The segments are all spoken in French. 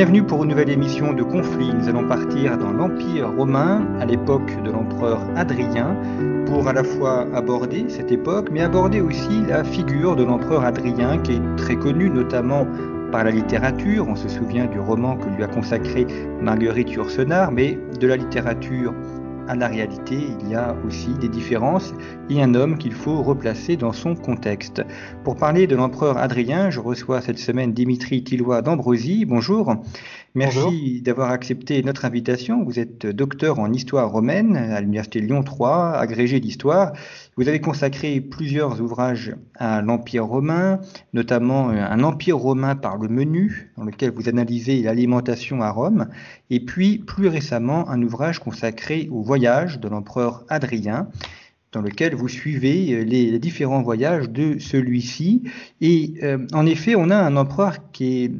Bienvenue pour une nouvelle émission de Conflit. Nous allons partir dans l'Empire romain à l'époque de l'empereur Adrien pour à la fois aborder cette époque, mais aborder aussi la figure de l'empereur Adrien qui est très connue notamment par la littérature. On se souvient du roman que lui a consacré Marguerite Yourcenar, mais de la littérature à la réalité, il y a aussi des différences et un homme qu'il faut replacer dans son contexte. Pour parler de l'empereur Adrien, je reçois cette semaine Dimitri Tillois d'Ambrosie. Bonjour. Merci d'avoir accepté notre invitation. Vous êtes docteur en histoire romaine à l'université Lyon 3, agrégé d'histoire. Vous avez consacré plusieurs ouvrages à l'Empire romain, notamment euh, un Empire romain par le menu, dans lequel vous analysez l'alimentation à Rome, et puis plus récemment un ouvrage consacré au voyage de l'empereur Adrien dans lequel vous suivez euh, les, différents voyages de celui-ci. Et euh, en effet, on a un empereur qui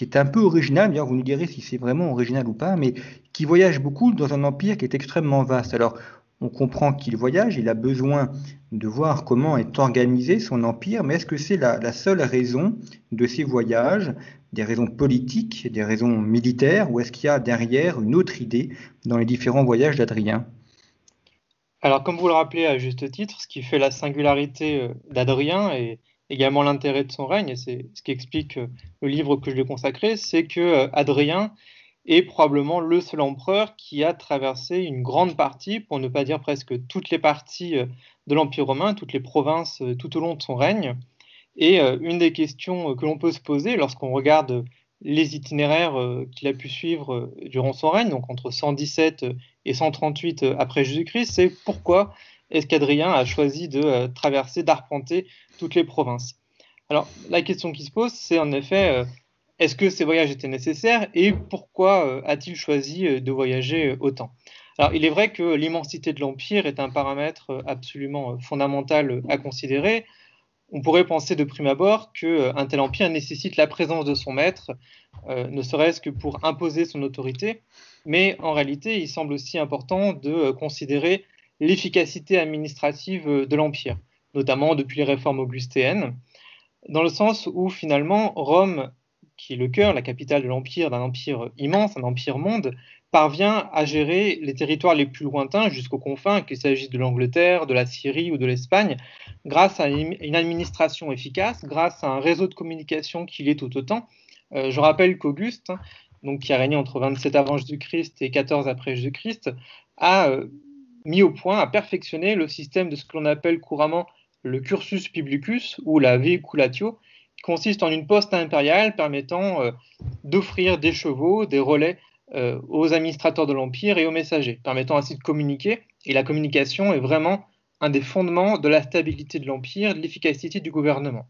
est, un peu original, d'ailleurs vous nous direz si c'est vraiment original ou pas, mais qui voyage beaucoup dans un empire qui est extrêmement vaste. Alors, on comprend qu'il voyage, il a besoin de voir comment est organisé son empire, mais est-ce que c'est la, seule raison de ces voyages, des raisons politiques, des raisons militaires, ou est-ce qu'il y a derrière une autre idée dans les différents voyages d'Adrien? Alors, comme vous le rappelez à juste titre, ce qui fait la singularité euh, d'Adrien et également l'intérêt de son règne, et c'est ce qui explique euh, le livre que je lui ai consacré, c'est que euh, Adrien est probablement le seul empereur qui a traversé une grande partie, pour ne pas dire presque toutes les parties de l'Empire romain, toutes les provinces tout au long de son règne. Et une des questions que l'on peut se poser lorsqu'on regarde les itinéraires qu'il a pu suivre durant son règne, donc entre 117 et 138 euh, après Jésus-Christ, c'est pourquoi est-ce qu'Adrien a choisi de euh, traverser, d'arpenter toutes les provinces? Alors la question qui se pose, c'est en effet, euh, est-ce que ces voyages étaient nécessaires et pourquoi a-t-il choisi de voyager autant? Alors, il est vrai que l'immensité de l'Empire est un paramètre absolument fondamental à considérer. On pourrait penser de prime abord qu'un tel empire nécessite la présence de son maître, ne serait-ce que pour imposer son autorité, mais en réalité, il semble aussi important de euh, considérer l'efficacité administrative euh, de l'Empire, notamment depuis les réformes augustéennes, dans le sens où finalement Rome, qui est le cœur, la capitale de l'Empire, d'un empire immense, un empire monde, parvient à gérer les territoires les plus lointains jusqu'aux confins, qu'il s'agisse de l'Angleterre, de la Syrie ou de l'Espagne, grâce à une administration efficace, grâce à un réseau de communication qui l'est tout autant. Euh, je rappelle qu'Auguste, donc qui a régné entre 27 avant Jésus-Christ et 14 après Jésus-Christ, a euh, mis au point, a perfectionné le système de ce que l'on appelle couramment le cursus publicus ou la vehiculatio, qui consiste en une poste impériale permettant euh, d'offrir des chevaux, des relais euh, aux administrateurs de l'Empire et aux messagers, permettant ainsi de communiquer. Et la communication est vraiment un des fondements de la stabilité de l'Empire, de l'efficacité du gouvernement.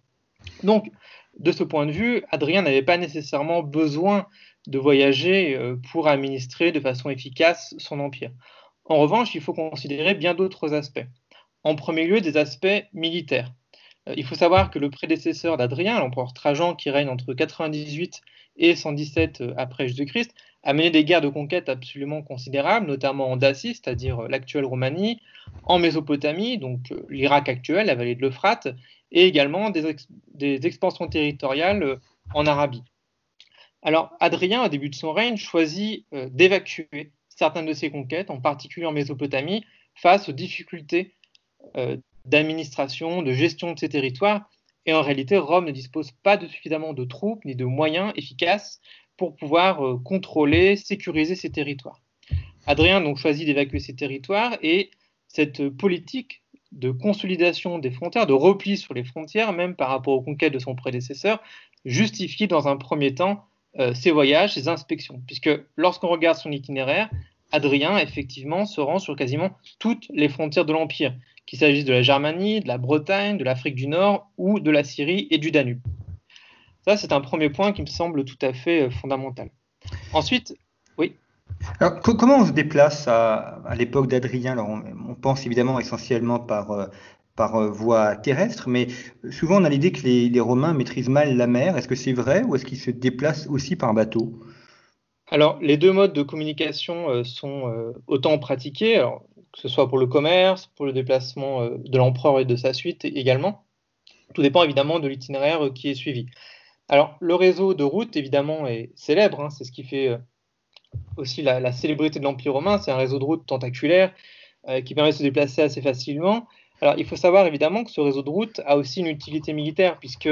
Donc, de ce point de vue, Adrien n'avait pas nécessairement besoin de voyager euh, pour administrer de façon efficace son empire. En revanche, il faut considérer bien d'autres aspects. En premier lieu, des aspects militaires. Euh, il faut savoir que le prédécesseur d'Adrien, l'empereur Trajan, qui règne entre 98 et 117 euh, après Jésus-Christ, a mené des guerres de conquête absolument considérables, notamment en Dacie, c'est-à-dire l'actuelle Roumanie, en Mésopotamie, donc l'Irak actuel, la vallée de l'Euphrate, et également des, des expansions territoriales en Arabie. Alors, Adrien, au début de son règne, choisit euh, d'évacuer certaines de ses conquêtes, en particulier en Mésopotamie, face aux difficultés euh, d'administration, de gestion de ses territoires. Et en réalité, Rome ne dispose pas de suffisamment de troupes ni de moyens efficaces pour pouvoir euh, contrôler, sécuriser ses territoires. Adrien donc choisit d'évacuer ses territoires et cette politique de consolidation des frontières, de repli sur les frontières, même par rapport aux conquêtes de son prédécesseur, justifie dans un premier temps ses voyages, ses inspections, puisque lorsqu'on regarde son itinéraire, Adrien, effectivement, se rend sur quasiment toutes les frontières de l'Empire, qu'il s'agisse de la Germanie, de la Bretagne, de l'Afrique du Nord ou de la Syrie et du Danube. Ça, c'est un premier point qui me semble tout à fait euh, fondamental. Ensuite, oui. Alors, comment on se déplace à, l'époque d'Adrien? On, on, pense évidemment essentiellement par, euh, par euh, voie terrestre, mais souvent on a l'idée que les, les, Romains maîtrisent mal la mer. Est-ce que c'est vrai ou est-ce qu'ils se déplacent aussi par bateau? Alors, les deux modes de communication euh, sont euh, autant pratiqués, alors, que ce soit pour le commerce, pour le déplacement euh, de l'empereur et de sa suite également. Tout dépend évidemment de l'itinéraire qui est suivi. Alors, le réseau de routes, évidemment, est célèbre. Hein, c'est ce qui fait aussi la, célébrité de l'Empire romain. C'est un réseau de routes tentaculaire qui permet de se déplacer assez facilement. Alors, il faut savoir évidemment que ce réseau de routes a aussi une utilité militaire, puisque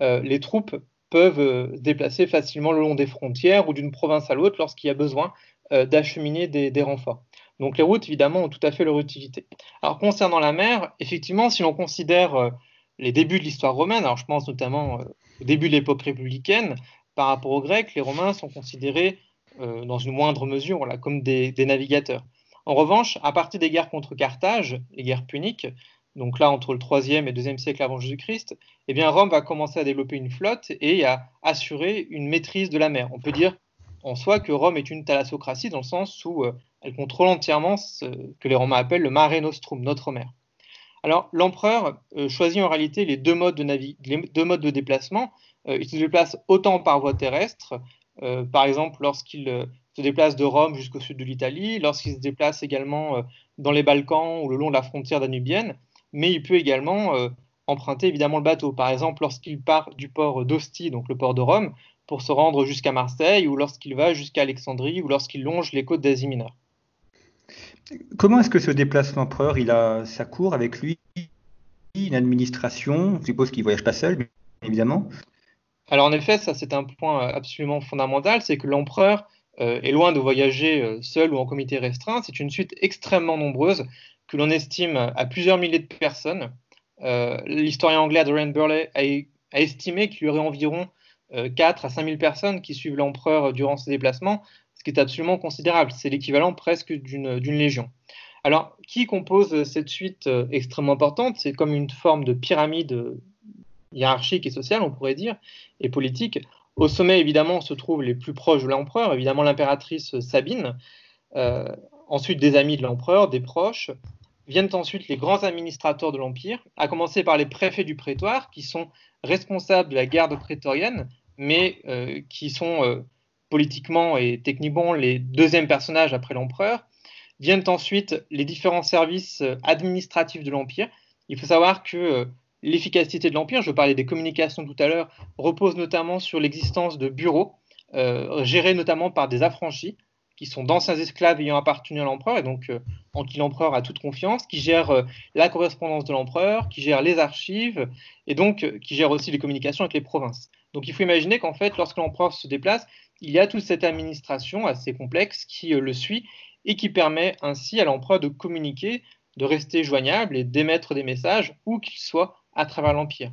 les troupes peuvent euh, déplacer facilement le long des frontières ou d'une province à l'autre lorsqu'il y a besoin euh, d'acheminer des, renforts. Donc les routes, évidemment, ont tout à fait leur utilité. Alors concernant la mer, effectivement, si l'on considère euh, les débuts de l'histoire romaine, alors je pense notamment au début de l'époque républicaine, par rapport aux Grecs, les Romains sont considérés dans une moindre mesure comme des, navigateurs. En revanche, à partir des guerres contre Carthage, les guerres puniques, donc là entre le 3e et 2e siècle avant Jésus-Christ, eh bien Rome va commencer à développer une flotte et à assurer une maîtrise de la mer. On peut dire en soi que Rome est une thalassocratie dans le sens où euh, elle contrôle entièrement ce que les Romains appellent le mare nostrum, notre mer. Alors l'empereur euh, choisit en réalité les deux modes de, déplacement. Euh, il se déplace autant par voie terrestre, par exemple lorsqu'il se déplace de Rome jusqu'au sud de l'Italie, lorsqu'il se déplace également dans les Balkans ou le long de la frontière danubienne, mais il peut également euh, emprunter évidemment le bateau. Par exemple, lorsqu'il part du port d'Ostie, donc le port de Rome, pour se rendre jusqu'à Marseille, ou lorsqu'il va jusqu'à Alexandrie, ou lorsqu'il longe les côtes d'Asie mineure. Comment est-ce que se déplace l'empereur? Il a sa cour avec lui, une administration, je suppose qu'il voyage pas seul, évidemment. Alors en effet, ça c'est un point absolument fondamental, c'est que l'empereur euh, est loin de voyager euh, seul ou en comité restreint, c'est une suite extrêmement nombreuse que l'on estime à plusieurs milliers de personnes. Euh, l'historien anglais Adrian Burley a, estimé qu'il y aurait environ 4 euh, à 5 000 personnes qui suivent l'empereur durant ses déplacements, qui est absolument considérable. C'est l'équivalent presque d'une légion. Alors, qui compose cette suite euh, extrêmement importante? C'est comme une forme de pyramide hiérarchique et sociale, on pourrait dire, et politique. Au sommet, évidemment, se trouvent les plus proches de l'empereur, évidemment l'impératrice Sabine, ensuite des amis de l'empereur, des proches. Viennent ensuite les grands administrateurs de l'Empire, à commencer par les préfets du prétoire, qui sont responsables de la garde prétorienne, mais euh, qui sont euh, politiquement et techniquement les deuxièmes personnages après l'empereur. Viennent ensuite les différents services euh, administratifs de l'Empire. Il faut savoir que l'efficacité de l'Empire, je parlais des communications tout à l'heure, repose notamment sur l'existence de bureaux, gérés notamment par des affranchis, qui sont d'anciens esclaves ayant appartenu à l'empereur, et donc euh, en qui l'empereur a toute confiance, qui gèrent euh, la correspondance de l'empereur, qui gèrent les archives, et donc euh, qui gèrent aussi les communications avec les provinces. Donc il faut imaginer qu'en fait, lorsque l'empereur se déplace, il y a toute cette administration assez complexe qui le suit et qui permet ainsi à l'empereur de communiquer, de rester joignable et d'émettre des messages où qu'il soit à travers l'empire.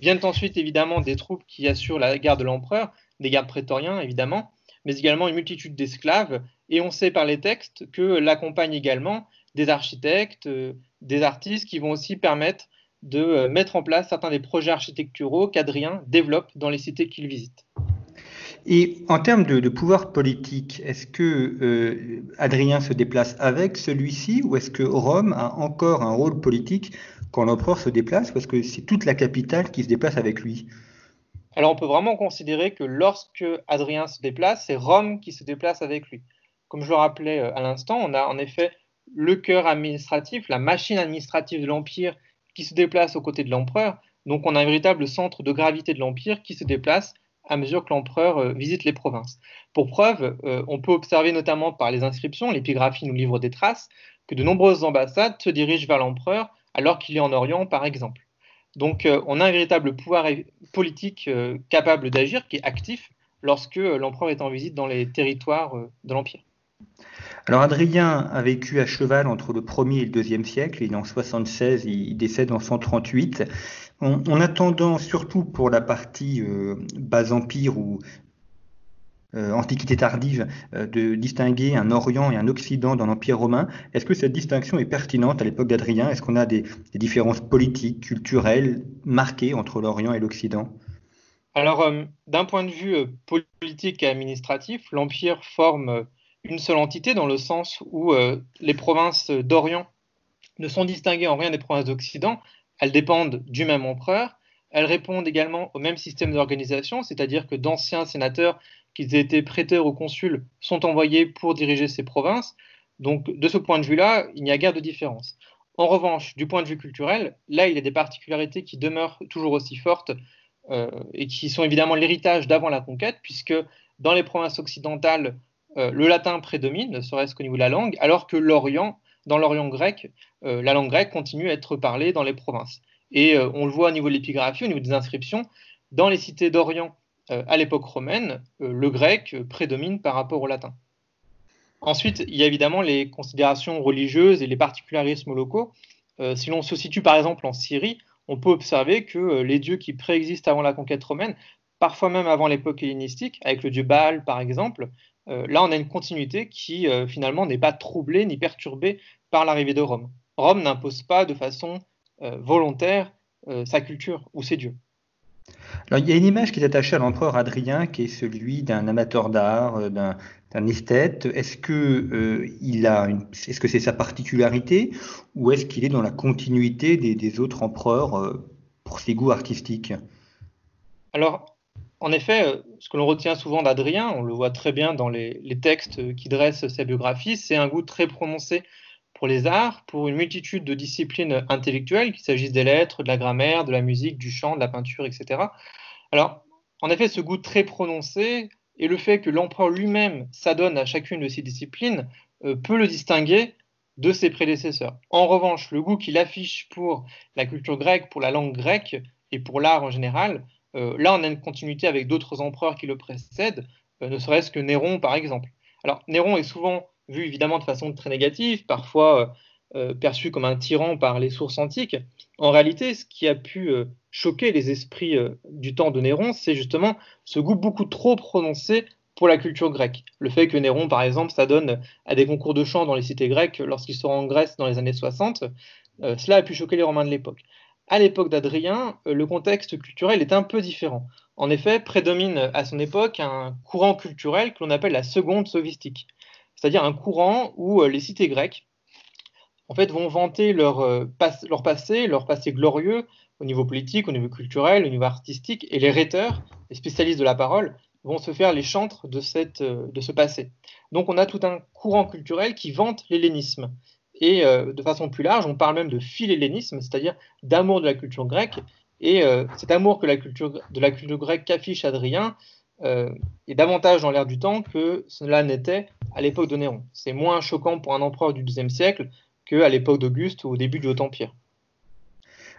Viennent ensuite évidemment des troupes qui assurent la garde de l'empereur, des gardes prétoriens évidemment, mais également une multitude d'esclaves. Et on sait par les textes que l'accompagnent également des architectes, euh, des artistes qui vont aussi permettre de euh, mettre en place certains des projets architecturaux qu'Adrien développe dans les cités qu'il visite. Et en termes de, pouvoir politique, est-ce que euh, Adrien se déplace avec celui-ci ou est-ce que Rome a encore un rôle politique quand l'empereur se déplace Parce que c'est toute la capitale qui se déplace avec lui? Alors on peut vraiment considérer que lorsque Adrien se déplace, c'est Rome qui se déplace avec lui. Comme je le rappelais euh, à l'instant, on a en effet le cœur administratif, la machine administrative de l'Empire qui se déplace aux côtés de l'empereur. Donc on a un véritable centre de gravité de l'Empire qui se déplace à mesure que l'empereur euh, visite les provinces. Pour preuve, euh, on peut observer notamment par les inscriptions, l'épigraphie nous livre des traces, que de nombreuses ambassades se dirigent vers l'empereur alors qu'il est en Orient, par exemple. Donc euh, on a un véritable pouvoir politique capable d'agir, qui est actif, lorsque l'empereur est en visite dans les territoires de l'Empire. Alors Adrien a vécu à cheval entre le 1er et le 2e siècle, il est en 76, il décède en 138. On, on attendant surtout pour la partie bas empire où Antiquité tardive, de distinguer un Orient et un Occident dans l'Empire romain. Est-ce que cette distinction est pertinente à l'époque d'Adrien? Est-ce qu'on a des, différences politiques, culturelles marquées entre l'Orient et l'Occident? Alors, d'un point de vue politique et administratif, l'Empire forme une seule entité dans le sens où les provinces d'Orient ne sont distinguées en rien des provinces d'Occident. Elles dépendent du même empereur elles répondent également au même système d'organisation, c'est-à-dire que d'anciens sénateurs qui aient été prêteurs au consul sont envoyés pour diriger ces provinces. Donc, de ce point de vue-là, il n'y a guère de différence. En revanche, du point de vue culturel, là, il y a des particularités qui demeurent toujours aussi fortes euh, et qui sont évidemment l'héritage d'avant la conquête, puisque dans les provinces occidentales, euh, le latin prédomine, ne serait-ce qu'au niveau de la langue, alors que l'Orient, dans l'Orient grec, euh, la langue grecque continue à être parlée dans les provinces. Et euh, on le voit au niveau de l'épigraphie, au niveau des inscriptions, dans les cités d'Orient à l'époque romaine, le grec prédomine par rapport au latin. Ensuite, il y a évidemment les considérations religieuses et les particularismes locaux. si l'on se situe par exemple en Syrie, on peut observer que les dieux qui préexistent avant la conquête romaine, parfois même avant l'époque hellénistique, avec le dieu Baal par exemple, là on a une continuité qui finalement n'est pas troublée ni perturbée par l'arrivée de Rome. Rome n'impose pas de façon euh, volontaire euh, sa culture ou ses dieux. Alors, il y a une image qui est attachée à l'empereur Adrien, qui est celui d'un amateur d'art, euh, d'un esthète. Est-ce que il a est-ce que c'est sa particularité, ou est-ce qu'il est dans la continuité des, autres empereurs pour ses goûts artistiques? Alors, en effet, ce que l'on retient souvent d'Adrien, on le voit très bien dans les, textes qui dressent sa biographie, c'est un goût très prononcé pour les arts, pour une multitude de disciplines intellectuelles, qu'il s'agisse des lettres, de la grammaire, de la musique, du chant, de la peinture, etc. Alors, en effet, ce goût très prononcé et le fait que l'empereur lui-même s'adonne à chacune de ces disciplines euh, peut le distinguer de ses prédécesseurs. En revanche, le goût qu'il affiche pour la culture grecque, pour la langue grecque et pour l'art en général, euh, là on a une continuité avec d'autres empereurs qui le précèdent, euh, ne serait-ce que Néron par exemple. Alors Néron est souvent vu évidemment de façon très négative, parfois euh, euh, perçu comme un tyran par les sources antiques. En réalité, ce qui a pu euh, choquer les esprits du temps de Néron, c'est justement ce goût beaucoup trop prononcé pour la culture grecque. Le fait que Néron, par exemple, s'adonne à des concours de chant dans les cités grecques lorsqu'il sera en Grèce dans les années 60, cela a pu choquer les Romains de l'époque. À l'époque d'Adrien, le contexte culturel est un peu différent. En effet, prédomine à son époque un courant culturel que l'on appelle la seconde sophistique c'est-à-dire un courant où euh, les cités grecques en fait, vont vanter leur, euh, passé, leur passé glorieux au niveau politique, au niveau culturel, au niveau artistique, et les rhéteurs, les spécialistes de la parole, vont se faire les chantres de, euh, de ce passé. Donc on a tout un courant culturel qui vante l'hellénisme. Et de façon plus large, on parle même de philhellénisme, c'est-à-dire d'amour de la culture grecque. Et cet amour que la culture, de la culture grecque qu'affiche Adrien est davantage dans l'air du temps que cela n'était à l'époque de Néron. C'est moins choquant pour un empereur du XIIe siècle qu'à l'époque d'Auguste ou au début du Haut-Empire.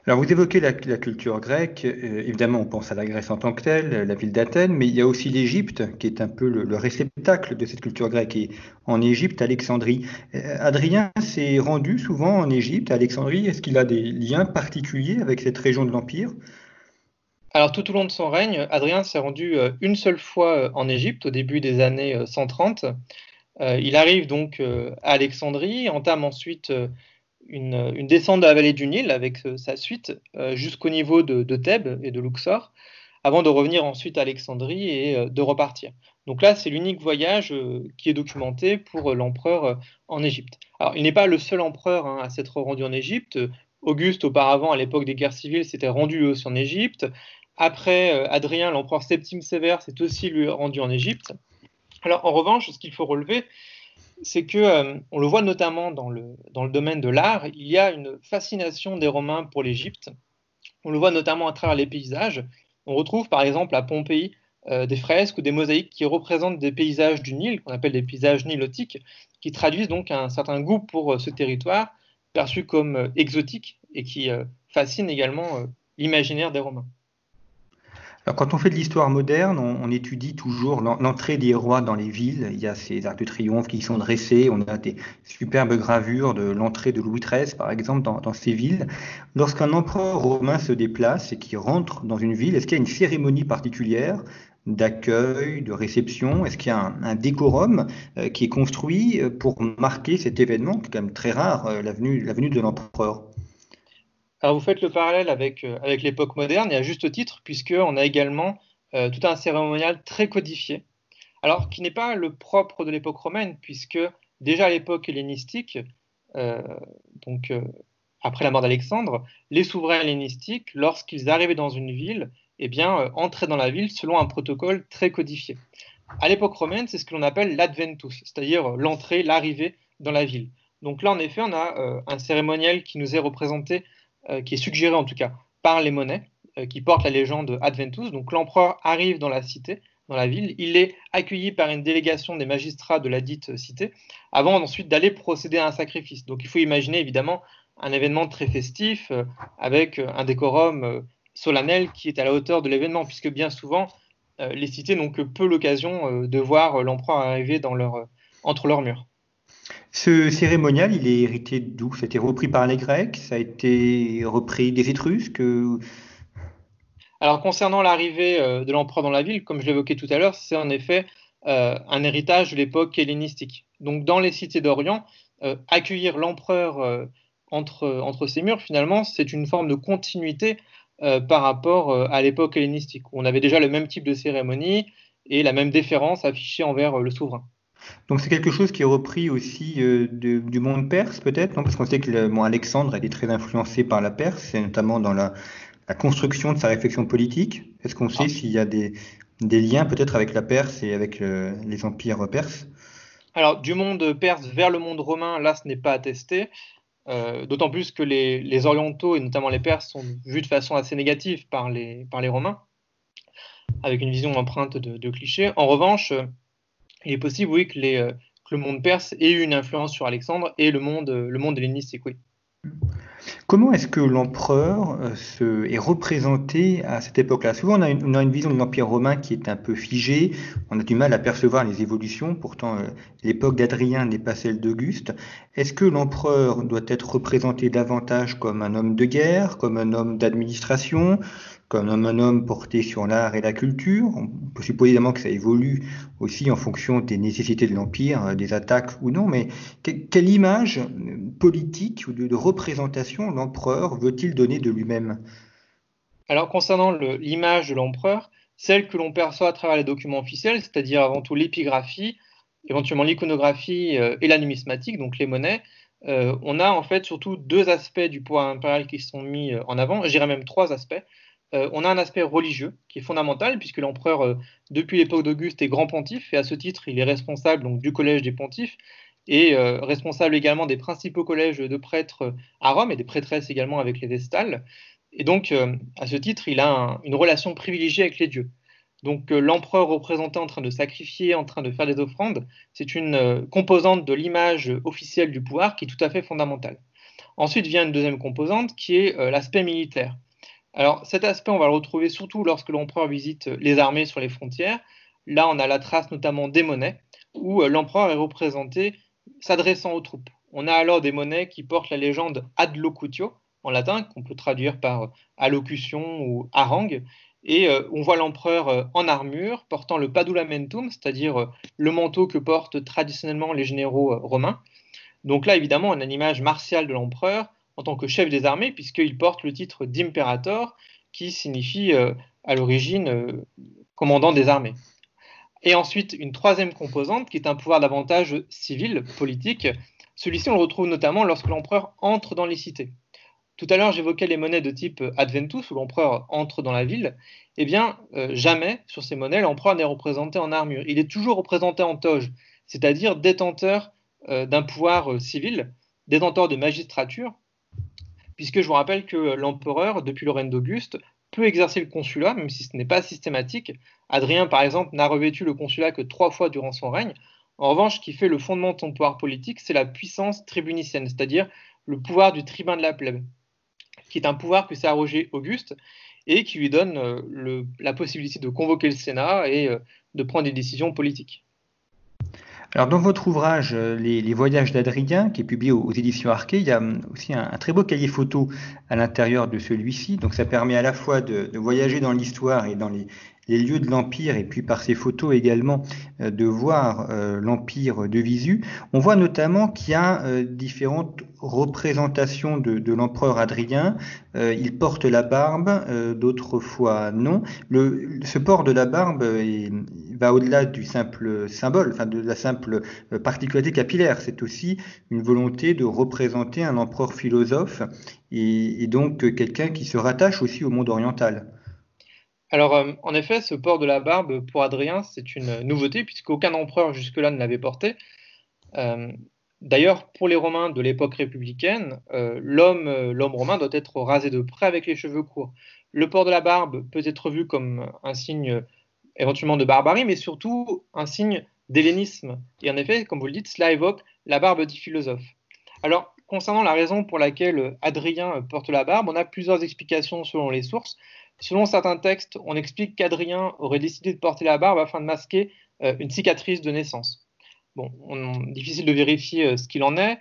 Alors vous évoquez la, culture grecque, euh, évidemment on pense à la Grèce en tant que telle, la ville d'Athènes, mais il y a aussi l'Égypte qui est un peu le, réceptacle de cette culture grecque. Et en Égypte, Alexandrie. Euh, Adrien s'est rendu souvent en Égypte, à Alexandrie. Est-ce qu'il a des liens particuliers avec cette région de l'Empire? Alors tout au long de son règne, Adrien s'est rendu euh, une seule fois en Égypte au début des années 130. Euh, il arrive donc à Alexandrie, entame ensuite euh, une, descente de la vallée du Nil avec sa suite jusqu'au niveau de, Thèbes et de Luxor, avant de revenir ensuite à Alexandrie et de repartir. Donc là, c'est l'unique voyage qui est documenté pour l'empereur en Égypte. Alors, il n'est pas le seul empereur hein, à s'être rendu en Égypte. Auguste, auparavant, à l'époque des guerres civiles, s'était rendu aussi en Égypte. Après, Adrien, l'empereur Septime Sévère, s'est aussi lui rendu en Égypte. Alors, en revanche, ce qu'il faut relever, c'est que, euh, on le voit notamment dans le, domaine de l'art, il y a une fascination des Romains pour l'Égypte. On le voit notamment à travers les paysages. On retrouve par exemple à Pompéi euh, des fresques ou des mosaïques qui représentent des paysages du Nil, qu'on appelle des paysages nilotiques, qui traduisent donc un certain goût pour euh, ce territoire, perçu comme exotique et qui fascine également l'imaginaire des Romains. Alors, quand on fait de l'histoire moderne, on, étudie toujours l'entrée des rois dans les villes. Il y a ces arcs de triomphe qui sont dressés. On a des superbes gravures de l'entrée de Louis XIII, par exemple, dans, ces villes. Lorsqu'un empereur romain se déplace et qui rentre dans une ville, est-ce qu'il y a une cérémonie particulière d'accueil, de réception? Est-ce qu'il y a un, décorum euh, qui est construit euh, pour marquer cet événement, qui est quand même très rare, euh, la, venue, de l'empereur? Alors vous faites le parallèle avec, avec l'époque moderne, et à juste titre, puisqu'on a également tout un cérémonial très codifié, alors qui n'est pas le propre de l'époque romaine, puisque déjà à l'époque hellénistique, donc après la mort d'Alexandre, les souverains hellénistiques, lorsqu'ils arrivaient dans une ville, eh bien, euh, entrer dans la ville selon un protocole très codifié. À l'époque romaine, c'est ce que l'on appelle l'adventus, c'est-à-dire euh, l'entrée, l'arrivée dans la ville. Donc là, en effet, on a euh, un cérémoniel qui nous est représenté, qui est suggéré en tout cas par les monnaies, qui portent la légende adventus. Donc l'empereur arrive dans la cité, dans la ville, il est accueilli par une délégation des magistrats de la dite cité, avant ensuite d'aller procéder à un sacrifice. Donc il faut imaginer évidemment un événement très festif, avec un décorum solennel qui est à la hauteur de l'événement, puisque bien souvent, euh, les cités n'ont que peu l'occasion euh, de voir euh, l'empereur arriver entre leurs murs. Ce cérémonial, il est hérité d'où? C'était repris par les Grecs? Ça a été repris des Étrusques? Alors, concernant l'arrivée de l'empereur dans la ville, comme je l'évoquais tout à l'heure, c'est en effet un héritage de l'époque hellénistique. Donc, dans les cités d'Orient, accueillir l'empereur entre, entre ces murs, finalement, c'est une forme de continuité euh, par rapport euh, à l'époque hellénistique, on avait déjà le même type de cérémonie et la même déférence affichée envers euh, le souverain. Donc c'est quelque chose qui est repris aussi du monde perse peut-être, parce qu'on sait que bon, Alexandre a été très influencé par la Perse, et notamment dans la, construction de sa réflexion politique. Est-ce qu'on sait ah. s'il y a des, liens peut-être avec la Perse et avec les empires perses? Alors du monde perse vers le monde romain, là ce n'est pas attesté. Euh, d'autant plus que les, orientaux et notamment les Perses sont vus de façon assez négative par les, par les Romains, avec une vision empreinte de, clichés. En revanche, euh, il est possible, oui, euh, que, le monde perse ait eu une influence sur Alexandre et le monde, le monde hellénistique, oui. Comment est-ce que l'empereur euh, est représenté à cette époque-là? Souvent, on a, une, vision de l'Empire romain qui est un peu figée, on a du mal à percevoir les évolutions, pourtant euh, l'époque d'Adrien n'est pas celle d'Auguste. Est-ce que l'empereur doit être représenté davantage comme un homme de guerre, comme un homme d'administration, comme un homme porté sur l'art et la culture. On peut supposer évidemment que ça évolue aussi en fonction des nécessités de l'Empire, euh, des attaques ou non, mais quelle image euh, politique ou de, représentation l'empereur veut-il donner de lui-même? Alors concernant l'image de l'empereur, celle que l'on perçoit à travers les documents officiels, c'est-à-dire avant tout l'épigraphie, éventuellement l'iconographie euh, et la numismatique, donc les monnaies, on a en fait surtout deux aspects du pouvoir impérial qui sont mis en avant, je dirais même trois aspects. Euh, on a un aspect religieux qui est fondamental, puisque l'empereur, euh, depuis l'époque d'Auguste, est grand pontife, et à ce titre, il est responsable donc, du collège des pontifes, et euh, responsable également des principaux collèges de prêtres à Rome, et des prêtresses également avec les Vestales. Et donc, à ce titre, il a une relation privilégiée avec les dieux. Donc l'empereur représenté en train de sacrifier, en train de faire des offrandes, c'est une composante de l'image officielle du pouvoir qui est tout à fait fondamentale. Ensuite vient une deuxième composante qui est l'aspect militaire. Alors cet aspect, on va le retrouver surtout lorsque l'empereur visite les armées sur les frontières. Là, on a la trace notamment des monnaies, où euh, l'empereur est représenté s'adressant aux troupes. On a alors des monnaies qui portent la légende ad locutio, en latin, qu'on peut traduire par euh, allocution ou harangue, et euh, on voit l'empereur en armure, portant le padulamentum, c'est-à-dire le manteau que portent traditionnellement les généraux romains. Donc là, évidemment, on a une image martiale de l'empereur, en tant que chef des armées, puisqu'il porte le titre d'imperator, qui signifie euh, à l'origine euh, commandant des armées. Et ensuite, une troisième composante, qui est un pouvoir davantage civil, politique. Celui-ci, on le retrouve notamment lorsque l'empereur entre dans les cités. Tout à l'heure, j'évoquais les monnaies de type Adventus, où l'empereur entre dans la ville. Eh bien, euh, jamais sur ces monnaies, l'empereur n'est représenté en armure. Il est toujours représenté en toge, c'est-à-dire détenteur d'un pouvoir civil, détenteur de magistrature, puisque je vous rappelle que l'empereur, depuis le règne d'Auguste, peut exercer le consulat, même si ce n'est pas systématique. Adrien, par exemple, n'a revêtu le consulat que trois fois durant son règne. En revanche, ce qui fait le fondement de son pouvoir politique, c'est la puissance tribunicienne, c'est-à-dire le pouvoir du tribun de la plèbe, qui est un pouvoir que s'est arrogé Auguste et qui lui donne euh, la possibilité de convoquer le Sénat et euh, de prendre des décisions politiques. Alors dans votre ouvrage euh, les, Voyages d'Adrien, qui est publié aux, éditions Arquet, il y a hum, aussi un, très beau cahier photo à l'intérieur de celui-ci. Donc ça permet à la fois de, voyager dans l'histoire et dans les, les lieux de l'Empire et puis par ses photos également euh, de voir euh, l'Empire de visu, on voit notamment qu'il y a euh, différentes représentations de, l'empereur Adrien. il porte la barbe, d'autres fois non. Ce port de la barbe va au-delà du simple symbole, de la simple particularité capillaire. C'est aussi une volonté de représenter un empereur philosophe et donc quelqu'un qui se rattache aussi au monde oriental. Alors, euh, en effet, ce port de la barbe, pour Adrien, c'est une nouveauté, puisqu'aucun empereur jusque-là ne l'avait porté. Euh, d'ailleurs, pour les Romains de l'époque républicaine, euh, l'homme, romain doit être rasé de près avec les cheveux courts. Le port de la barbe peut être vu comme un signe éventuellement de barbarie, mais surtout un signe d'hellénisme. Et en effet, comme vous le dites, cela évoque la barbe du philosophe. Alors, concernant la raison pour laquelle Adrien porte la barbe, on a plusieurs explications selon les sources. Selon certains textes, on explique qu'Adrien aurait décidé de porter la barbe afin de masquer euh, une cicatrice de naissance. Bon, difficile de vérifier euh, ce qu'il en est.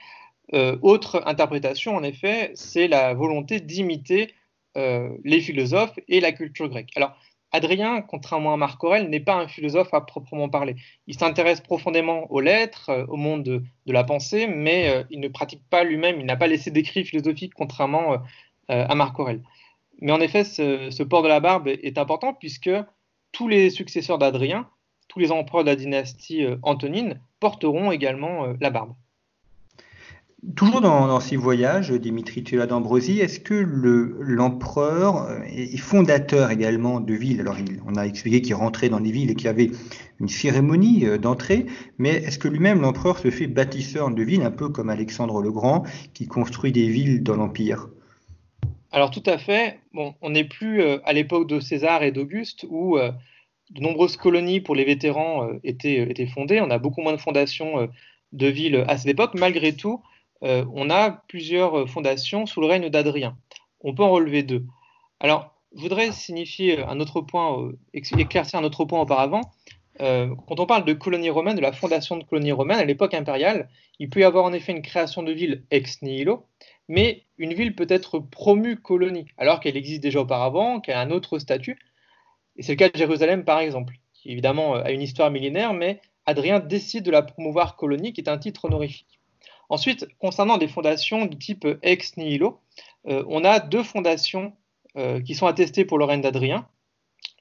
Euh, autre interprétation, en effet, c'est la volonté d'imiter les philosophes et la culture grecque. Alors, Adrien, contrairement à Marc Aurèle, n'est pas un philosophe à proprement parler. Il s'intéresse profondément aux lettres, au monde de, la pensée, mais il ne pratique pas lui-même, il n'a pas laissé d'écrits philosophiques, contrairement à Marc Aurèle. Mais en effet, ce, port de la barbe est important puisque tous les successeurs d'Adrien, tous les empereurs de la dynastie euh, antonine, porteront également euh, la barbe. Toujours dans, ces voyages, Dimitri Tula d'Ambrosie, est-ce que l'empereur euh, est fondateur également de villes? Alors, on a expliqué qu'il rentrait dans les villes et qu'il y avait une cérémonie d'entrée, mais est-ce que lui-même, l'empereur, se fait bâtisseur de villes, un peu comme Alexandre le Grand, qui construit des villes dans l'Empire? Alors tout à fait. On n'est plus euh, à l'époque de César et d'Auguste où euh, de nombreuses colonies pour les vétérans euh, étaient, étaient, fondées. On a beaucoup moins de fondations de villes à cette époque. Malgré tout, on a plusieurs fondations sous le règne d'Adrien. On peut en relever deux. Alors, je voudrais signifier un autre point, éclaircir un autre point auparavant. quand on parle de colonies romaines, de la fondation de colonies romaines à l'époque impériale, il peut y avoir en effet une création de ville ex nihilo, mais une ville peut être promue colonie, alors qu'elle existe déjà auparavant, qu'elle a un autre statut. Et c'est le cas de Jérusalem, par exemple, qui évidemment a une histoire millénaire, mais Adrien décide de la promouvoir colonie, qui est un titre honorifique. Ensuite, concernant des fondations du type ex nihilo, euh, on a deux fondations euh, qui sont attestées pour le règne d'Adrien.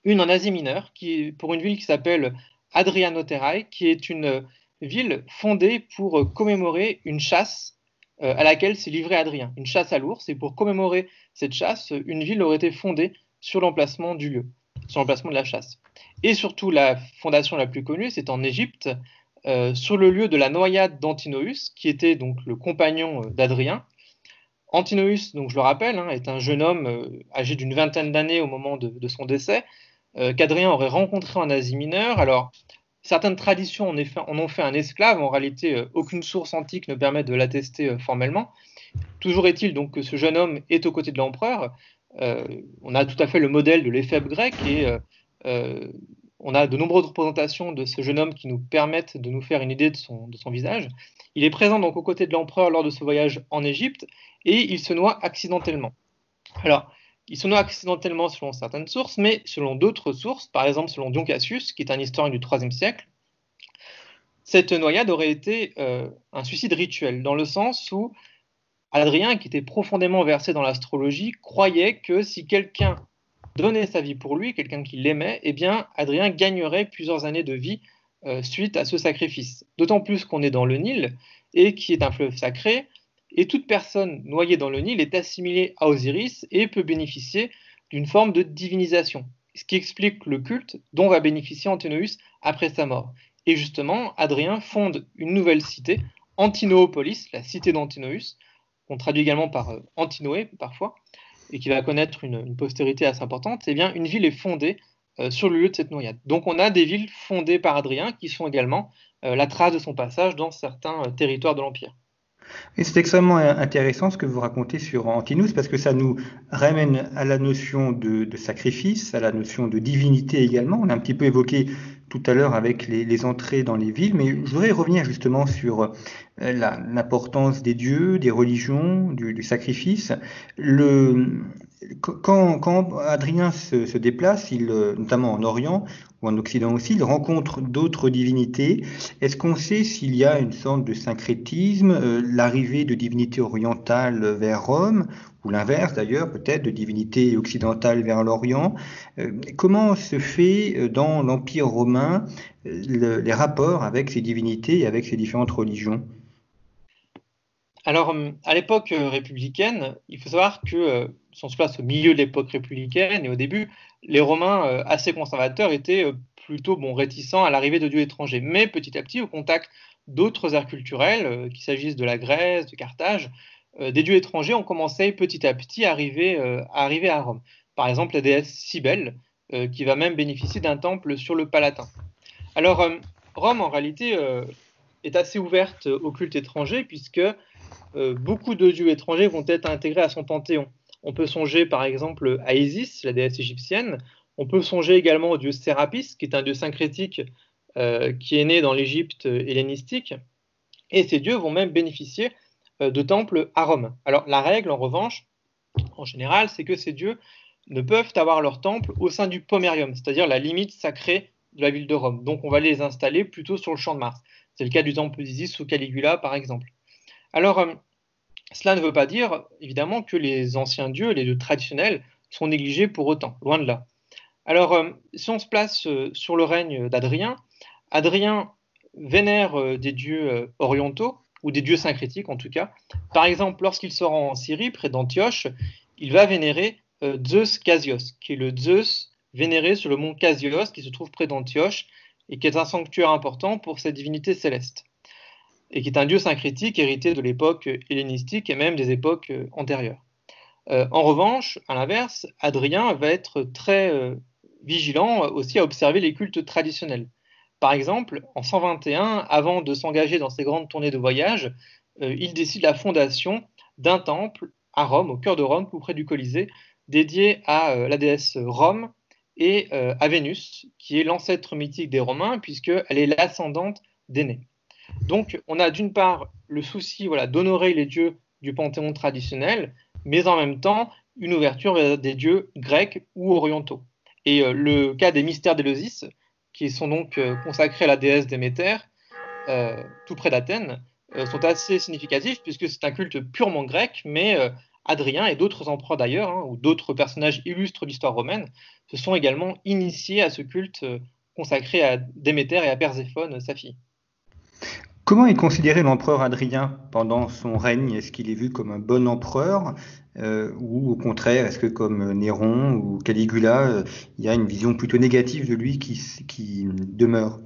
Une en Asie mineure, pour une ville qui s'appelle Adrianoterai, qui est une ville fondée pour commémorer une chasse euh, à laquelle s'est livré Adrien, une chasse à l'ours. Et pour commémorer cette chasse, une ville aurait été fondée sur l'emplacement du lieu, sur l'emplacement de la chasse. Et surtout, la fondation la plus connue, c'est en Égypte, euh, sur le lieu de la noyade d'Antinoüs, qui était donc le compagnon euh, d'Adrien. Antinoüs, donc je le rappelle, hein, est un jeune homme âgé d'une vingtaine d'années au moment de, de son décès, qu'Adrien aurait rencontré en Asie mineure. Alors, Certaines traditions en, ont fait un esclave. En réalité, euh, aucune source antique ne permet de l'attester euh, formellement. Toujours est-il donc que ce jeune homme est aux côtés de l'empereur. Euh, on a tout à fait le modèle de l'éphèbe grec et on a de nombreuses représentations de ce jeune homme qui nous permettent de nous faire une idée de son, de son visage. Il est présent donc aux côtés de l'empereur lors de ce voyage en Égypte et il se noie accidentellement. Alors, ils sont accidentellement selon certaines sources, mais selon d'autres sources, par exemple selon Dion Cassius, qui est un historien du IIIe siècle, cette noyade aurait été euh, un suicide rituel, dans le sens où Adrien, qui était profondément versé dans l'astrologie, croyait que si quelqu'un donnait sa vie pour lui, quelqu'un qui l'aimait, eh bien Adrien gagnerait plusieurs années de vie euh, suite à ce sacrifice. D'autant plus qu'on est dans le Nil, et qui est un fleuve sacré, et toute personne noyée dans le Nil est assimilée à Osiris et peut bénéficier d'une forme de divinisation, ce qui explique le culte dont va bénéficier Antinous après sa mort. Et justement, Adrien fonde une nouvelle cité, Antinoopolis, la cité d'Antinoüs, qu'on traduit également par euh, Antinoé parfois, et qui va connaître une, postérité assez importante. Eh bien, une ville est fondée euh, sur le lieu de cette noyade. Donc, on a des villes fondées par Adrien qui sont également euh, la trace de son passage dans certains territoires de l'Empire. C'est extrêmement intéressant ce que vous racontez sur Antinous parce que ça nous ramène à la notion de, sacrifice, à la notion de divinité également. On a un petit peu évoqué tout à l'heure avec les, entrées dans les villes, mais je voudrais revenir justement sur euh, l'importance des dieux, des religions, du, sacrifice. Quand, Adrien se, déplace, il, euh, notamment en Orient ou en Occident aussi, il rencontre d'autres divinités. Est-ce qu'on sait s'il y a une sorte de syncrétisme, euh, l'arrivée de divinités orientales vers Rome, ou l'inverse d'ailleurs, peut-être de divinités occidentales vers l'Orient? Euh, Comment se fait dans l'Empire romain les rapports avec ces divinités et avec ces différentes religions? Alors, hum, à l'époque républicaine, il faut savoir que, si place au milieu de l'époque républicaine et au début, les Romains euh, assez conservateurs étaient plutôt bon, réticents à l'arrivée de dieux étrangers. Mais petit à petit, au contact d'autres aires culturelles, qu'il s'agisse de la Grèce, de Carthage, des dieux étrangers ont commencé petit à petit à arriver, à, arriver à Rome. Par exemple, la déesse Cybèle, qui va même bénéficier d'un temple sur le Palatin. Alors, Rome, en réalité, est assez ouverte au culte étranger, puisque euh, beaucoup de dieux étrangers vont être intégrés à son panthéon. On peut songer par exemple à Isis, la déesse égyptienne. On peut songer également au dieu Sérapis, qui est un dieu syncrétique euh, qui est né dans l'Égypte hellénistique. Et ces dieux vont même bénéficier euh, de temples à Rome. Alors la règle, en revanche, en général, c'est que ces dieux ne peuvent avoir leur temple au sein du pomerium, c'est-à-dire la limite sacrée de la ville de Rome. Donc on va les installer plutôt sur le champ de Mars. C'est le cas du temple d'Isis ou Caligula, par exemple. Alors, euh, cela ne veut pas dire, évidemment, que les anciens dieux, les dieux traditionnels, sont négligés pour autant, loin de là. Alors, euh, si on se place euh, sur le règne d'Adrien, Adrien vénère des dieux orientaux, ou des dieux syncrétiques en tout cas. Par exemple, lorsqu'il sort en Syrie, près d'Antioche, il va vénérer Zeus Casios, qui est le Zeus vénéré sur le mont Casios, qui se trouve près d'Antioche, et qui est un sanctuaire important pour cette divinité céleste et qui est un dieu syncrétique hérité de l'époque hellénistique et même des époques euh, antérieures. Euh, en revanche, à l'inverse, Adrien va être très euh, vigilant aussi à observer les cultes traditionnels. Par exemple, en 121, avant de s'engager dans ses grandes tournées de voyage, il décide la fondation d'un temple à Rome, au cœur de Rome, tout près du Colisée, dédié à la déesse Rome et à Vénus, qui est l'ancêtre mythique des Romains, puisqu'elle est l'ascendante d'Aînée. Donc, on a d'une part le souci voilà, d'honorer les dieux du panthéon traditionnel, mais en même temps une ouverture vers des dieux grecs ou orientaux. Et euh, le cas des mystères d'Éleusis, qui sont donc euh, consacrés à la déesse Déméter, euh, tout près d'Athènes, sont assez significatifs puisque c'est un culte purement grec, mais Adrien et d'autres empereurs d'ailleurs, hein, ou d'autres personnages illustres de l'histoire romaine, se sont également initiés à ce culte consacré à Déméter et à Perséphone, sa fille. Comment est considéré l'empereur Adrien pendant son règne? Est-ce qu'il est vu comme un bon empereur euh, ou au contraire, est-ce que comme Néron ou Caligula, euh, il y a une vision plutôt négative de lui qui, demeure?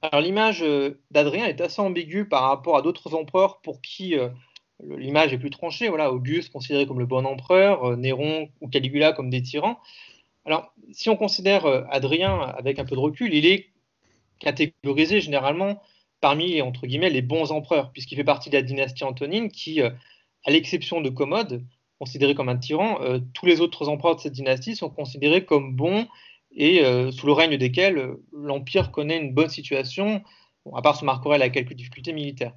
Alors l'image euh, d'Adrien est assez ambiguë par rapport à d'autres empereurs pour qui l'image est plus tranchée. Voilà, Auguste considéré comme le bon empereur, Néron ou Caligula comme des tyrans. Alors si on considère Adrien avec un peu de recul, il est catégorisé généralement parmi entre guillemets les bons empereurs, puisqu'il fait partie de la dynastie antonine qui, euh, à l'exception de Commode, considéré comme un tyran, euh, tous les autres empereurs de cette dynastie sont considérés comme bons et euh, sous le règne desquels l'empire connaît une bonne situation, à part son Marc Aurèle a quelques difficultés militaires.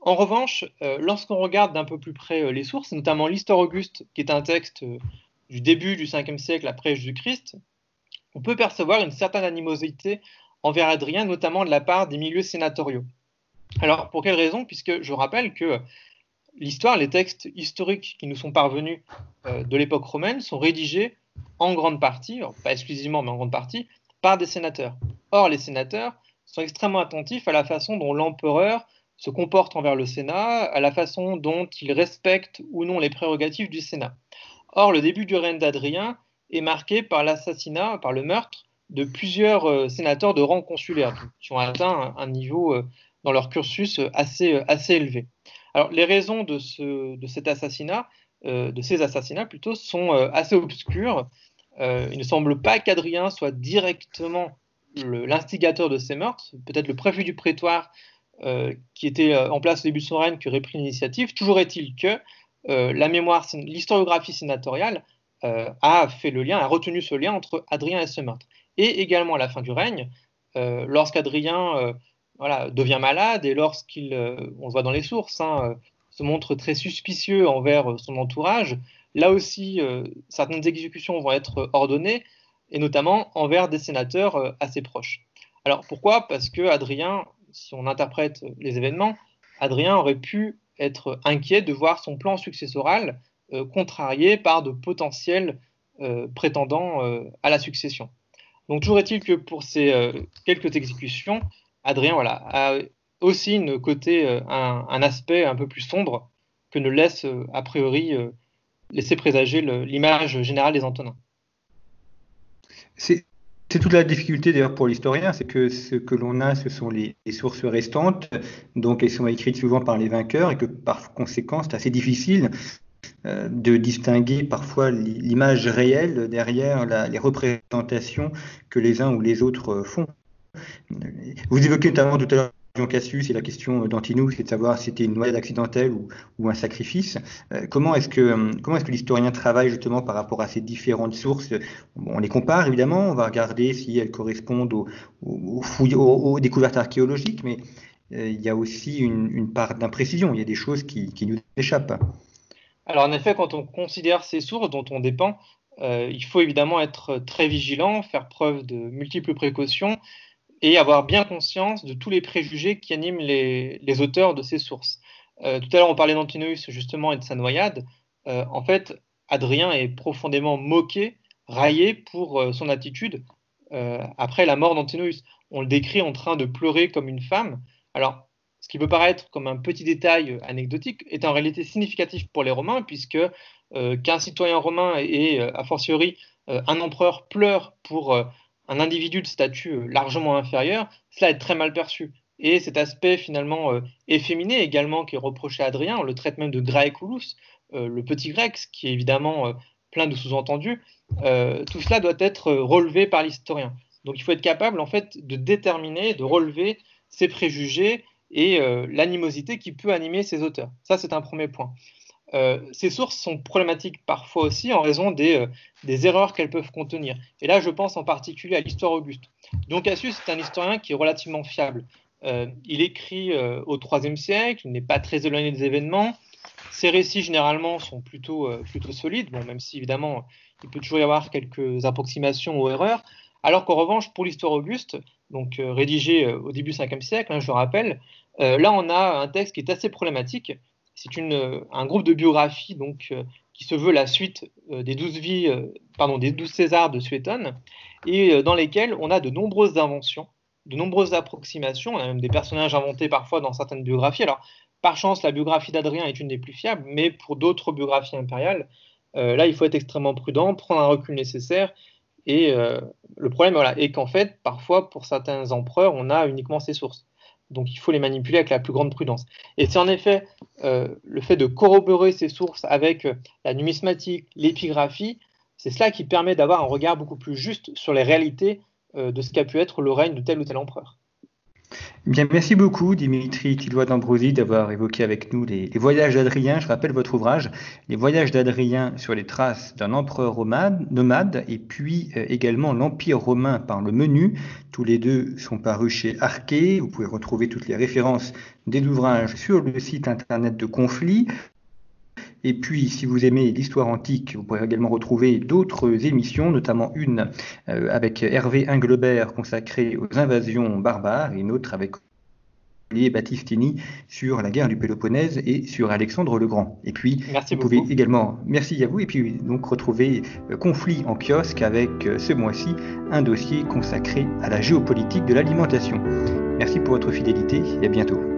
En revanche, lorsqu'on regarde d'un peu plus près les sources, notamment l'Histoire Auguste, qui est un texte du début du 5e siècle après Jésus-Christ, on peut percevoir une certaine animosité envers Adrien, notamment de la part des milieux sénatoriaux. Alors, pour quelle raison? Puisque je rappelle que l'histoire, les textes historiques qui nous sont parvenus euh, de l'époque romaine sont rédigés en grande partie, pas exclusivement, mais en grande partie, par des sénateurs. Or, les sénateurs sont extrêmement attentifs à la façon dont l'empereur se comporte envers le Sénat, à la façon dont il respecte ou non les prérogatives du Sénat. Or, le début du règne d'Adrien est marqué par l'assassinat, par le meurtre de plusieurs euh, sénateurs de rang consulaire qui ont atteint un, niveau euh, dans leur cursus euh, assez, élevé. Alors, les raisons de, ce, cet assassinat, de ces assassinats plutôt, sont assez obscures. il ne semble pas qu'Adrien soit directement l'instigateur de ces meurtres, peut-être le préfet du prétoire qui était en place au début de son règne qui aurait pris l'initiative. Toujours est-il que la mémoire, l'historiographie sénatoriale a fait le lien, a retenu ce lien entre Adrien et ce meurtre et également à la fin du règne, euh, lorsqu'Adrien euh, devient malade et lorsqu'il, euh, on le voit dans les sources, hein, se montre très suspicieux envers son entourage, là aussi, certaines exécutions vont être ordonnées, et notamment envers des sénateurs assez proches. Alors pourquoi? Parce que Adrien, si on interprète les événements, Adrien aurait pu être inquiet de voir son plan successoral contrarié par de potentiels prétendants à la succession. Donc toujours est-il que pour ces quelques exécutions, Adrien voilà, a aussi une côté, euh, un, aspect un peu plus sombre que ne laisse euh, a priori euh, laisser présager l'image générale des Antonins. C'est toute la difficulté d'ailleurs pour l'historien, c'est que ce que l'on a, ce sont les, sources restantes, donc elles sont écrites souvent par les vainqueurs et que par conséquent c'est assez difficile de distinguer parfois l'image réelle derrière les représentations que les uns ou les autres font. Vous évoquez notamment tout à l'heure Cassius et la question d'Antinous, c'est de savoir si c'était une noyade accidentelle ou, un sacrifice. Euh, comment est-ce que, l'historien travaille justement par rapport à ces différentes sources? On les compare évidemment, on va regarder si elles correspondent aux, découvertes archéologiques, mais euh, il y a aussi une, part d'imprécision, il y a des choses qui, nous échappent. Alors en effet, quand on considère ces sources dont on dépend, euh, il faut évidemment être très vigilant, faire preuve de multiples précautions et avoir bien conscience de tous les préjugés qui animent les, auteurs de ces sources. Euh, tout à l'heure, on parlait d'Antinous justement et de sa noyade. Euh, en fait, Adrien est profondément moqué, raillé pour son attitude après la mort d'Antinous. On le décrit en train de pleurer comme une femme. Alors, ce qui peut paraître comme un petit détail anecdotique est en réalité significatif pour les Romains, puisque qu'un citoyen romain et, a fortiori, un empereur pleure pour un individu de statut euh, largement inférieur, cela est très mal perçu. Et cet aspect finalement euh, efféminé également qui est reproché à Adrien, le traite même de Graeculus, euh, le petit grec, ce qui est évidemment plein de sous-entendus, tout cela doit être relevé par l'historien. Donc il faut être capable en fait de déterminer, de relever ces préjugés et l'animosité qui peut animer ces auteurs. Ça c'est un premier point. Euh, ces sources sont problématiques parfois aussi en raison euh, des, erreurs qu'elles peuvent contenir. Et là, je pense en particulier à l'histoire auguste. Donc Cassius est un historien qui est relativement fiable. Euh, il écrit au IIIe siècle, il n'est pas très éloigné des événements. Ses récits, généralement, sont plutôt, solides, même si, évidemment, il peut toujours y avoir quelques approximations ou erreurs. Alors qu'en revanche, pour l'histoire auguste, donc rédigée au début du 5e siècle, hein, je le rappelle, là, on a un texte qui est assez problématique c'est un groupe de biographies donc, euh, qui se veut la suite euh, des douze vies, euh, pardon, des douze Césars de Suétone, et dans lesquels on a de nombreuses inventions, de nombreuses approximations. On a même des personnages inventés parfois dans certaines biographies. Alors, par chance, la biographie d'Adrien est une des plus fiables, mais pour d'autres biographies impériales, là, il faut être extrêmement prudent, prendre un recul nécessaire. Et le problème voilà, est qu'en fait, parfois, pour certains empereurs, on a uniquement ces sources. Donc il faut les manipuler avec la plus grande prudence. Et c'est en effet euh, le fait de corroborer ces sources avec euh, la numismatique, l'épigraphie, c'est cela qui permet d'avoir un regard beaucoup plus juste sur les réalités euh, de ce qu'a pu être le règne de tel ou tel empereur. Bien, merci beaucoup Dimitri Tillois d'Ambrosie d'avoir évoqué avec nous les, voyages d'Adrien. Je rappelle votre ouvrage, Les voyages d'Adrien sur les traces d'un empereur nomade, et puis euh, également l'Empire romain par le menu. Tous les deux sont parus chez Arché. Vous pouvez retrouver toutes les références des ouvrages sur le site internet de Conflit. Et puis, si vous aimez l'histoire antique, vous pourrez également retrouver d'autres émissions, notamment une euh, avec Hervé Inglebert consacrée aux invasions barbares et une autre avec Olivier Battistini sur la guerre du Péloponnèse et sur Alexandre le Grand. Et puis, merci vous pouvez également, merci à vous, et puis donc retrouver euh, Conflit en kiosque avec euh, ce mois-ci un dossier consacré à la géopolitique de l'alimentation. Merci pour votre fidélité et à bientôt.